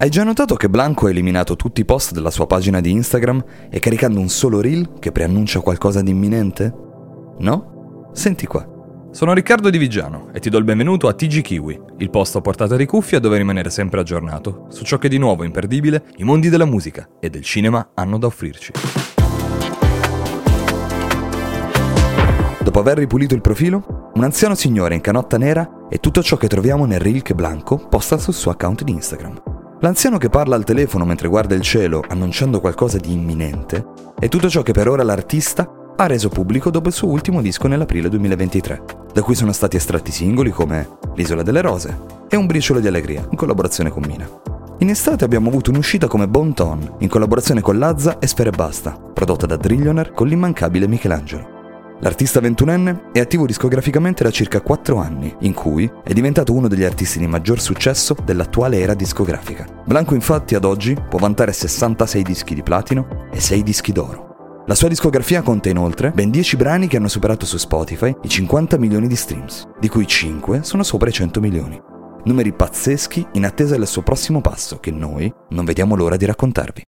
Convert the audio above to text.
Hai già notato che Blanco ha eliminato tutti i post della sua pagina di Instagram e caricando un solo reel che preannuncia qualcosa di imminente? No? Senti qua. Sono Riccardo Di Vigiano e ti do il benvenuto a TG Kiwi, il posto a portata di cuffia dove rimanere sempre aggiornato su ciò che di nuovo imperdibile i mondi della musica e del cinema hanno da offrirci. Dopo aver ripulito il profilo, un anziano signore in canotta nera è tutto ciò che troviamo nel reel che Blanco posta sul suo account di Instagram. L'anziano che parla al telefono mentre guarda il cielo annunciando qualcosa di imminente è tutto ciò che per ora l'artista ha reso pubblico dopo il suo ultimo disco nell'aprile 2023, da cui sono stati estratti singoli come L'isola delle rose e Un briciolo di allegria in collaborazione con Mina. In estate abbiamo avuto un'uscita come Bon Ton in collaborazione con Lazza e Sfere Basta, prodotta da Drillionaire con l'immancabile Michelangelo. L'artista ventunenne è attivo discograficamente da circa 4 anni, in cui è diventato uno degli artisti di maggior successo dell'attuale era discografica. Blanco infatti ad oggi può vantare 66 dischi di platino e 6 dischi d'oro. La sua discografia conta inoltre ben 10 brani che hanno superato su Spotify i 50 milioni di streams, di cui 5 sono sopra i 100 milioni. Numeri pazzeschi in attesa del suo prossimo passo che noi non vediamo l'ora di raccontarvi.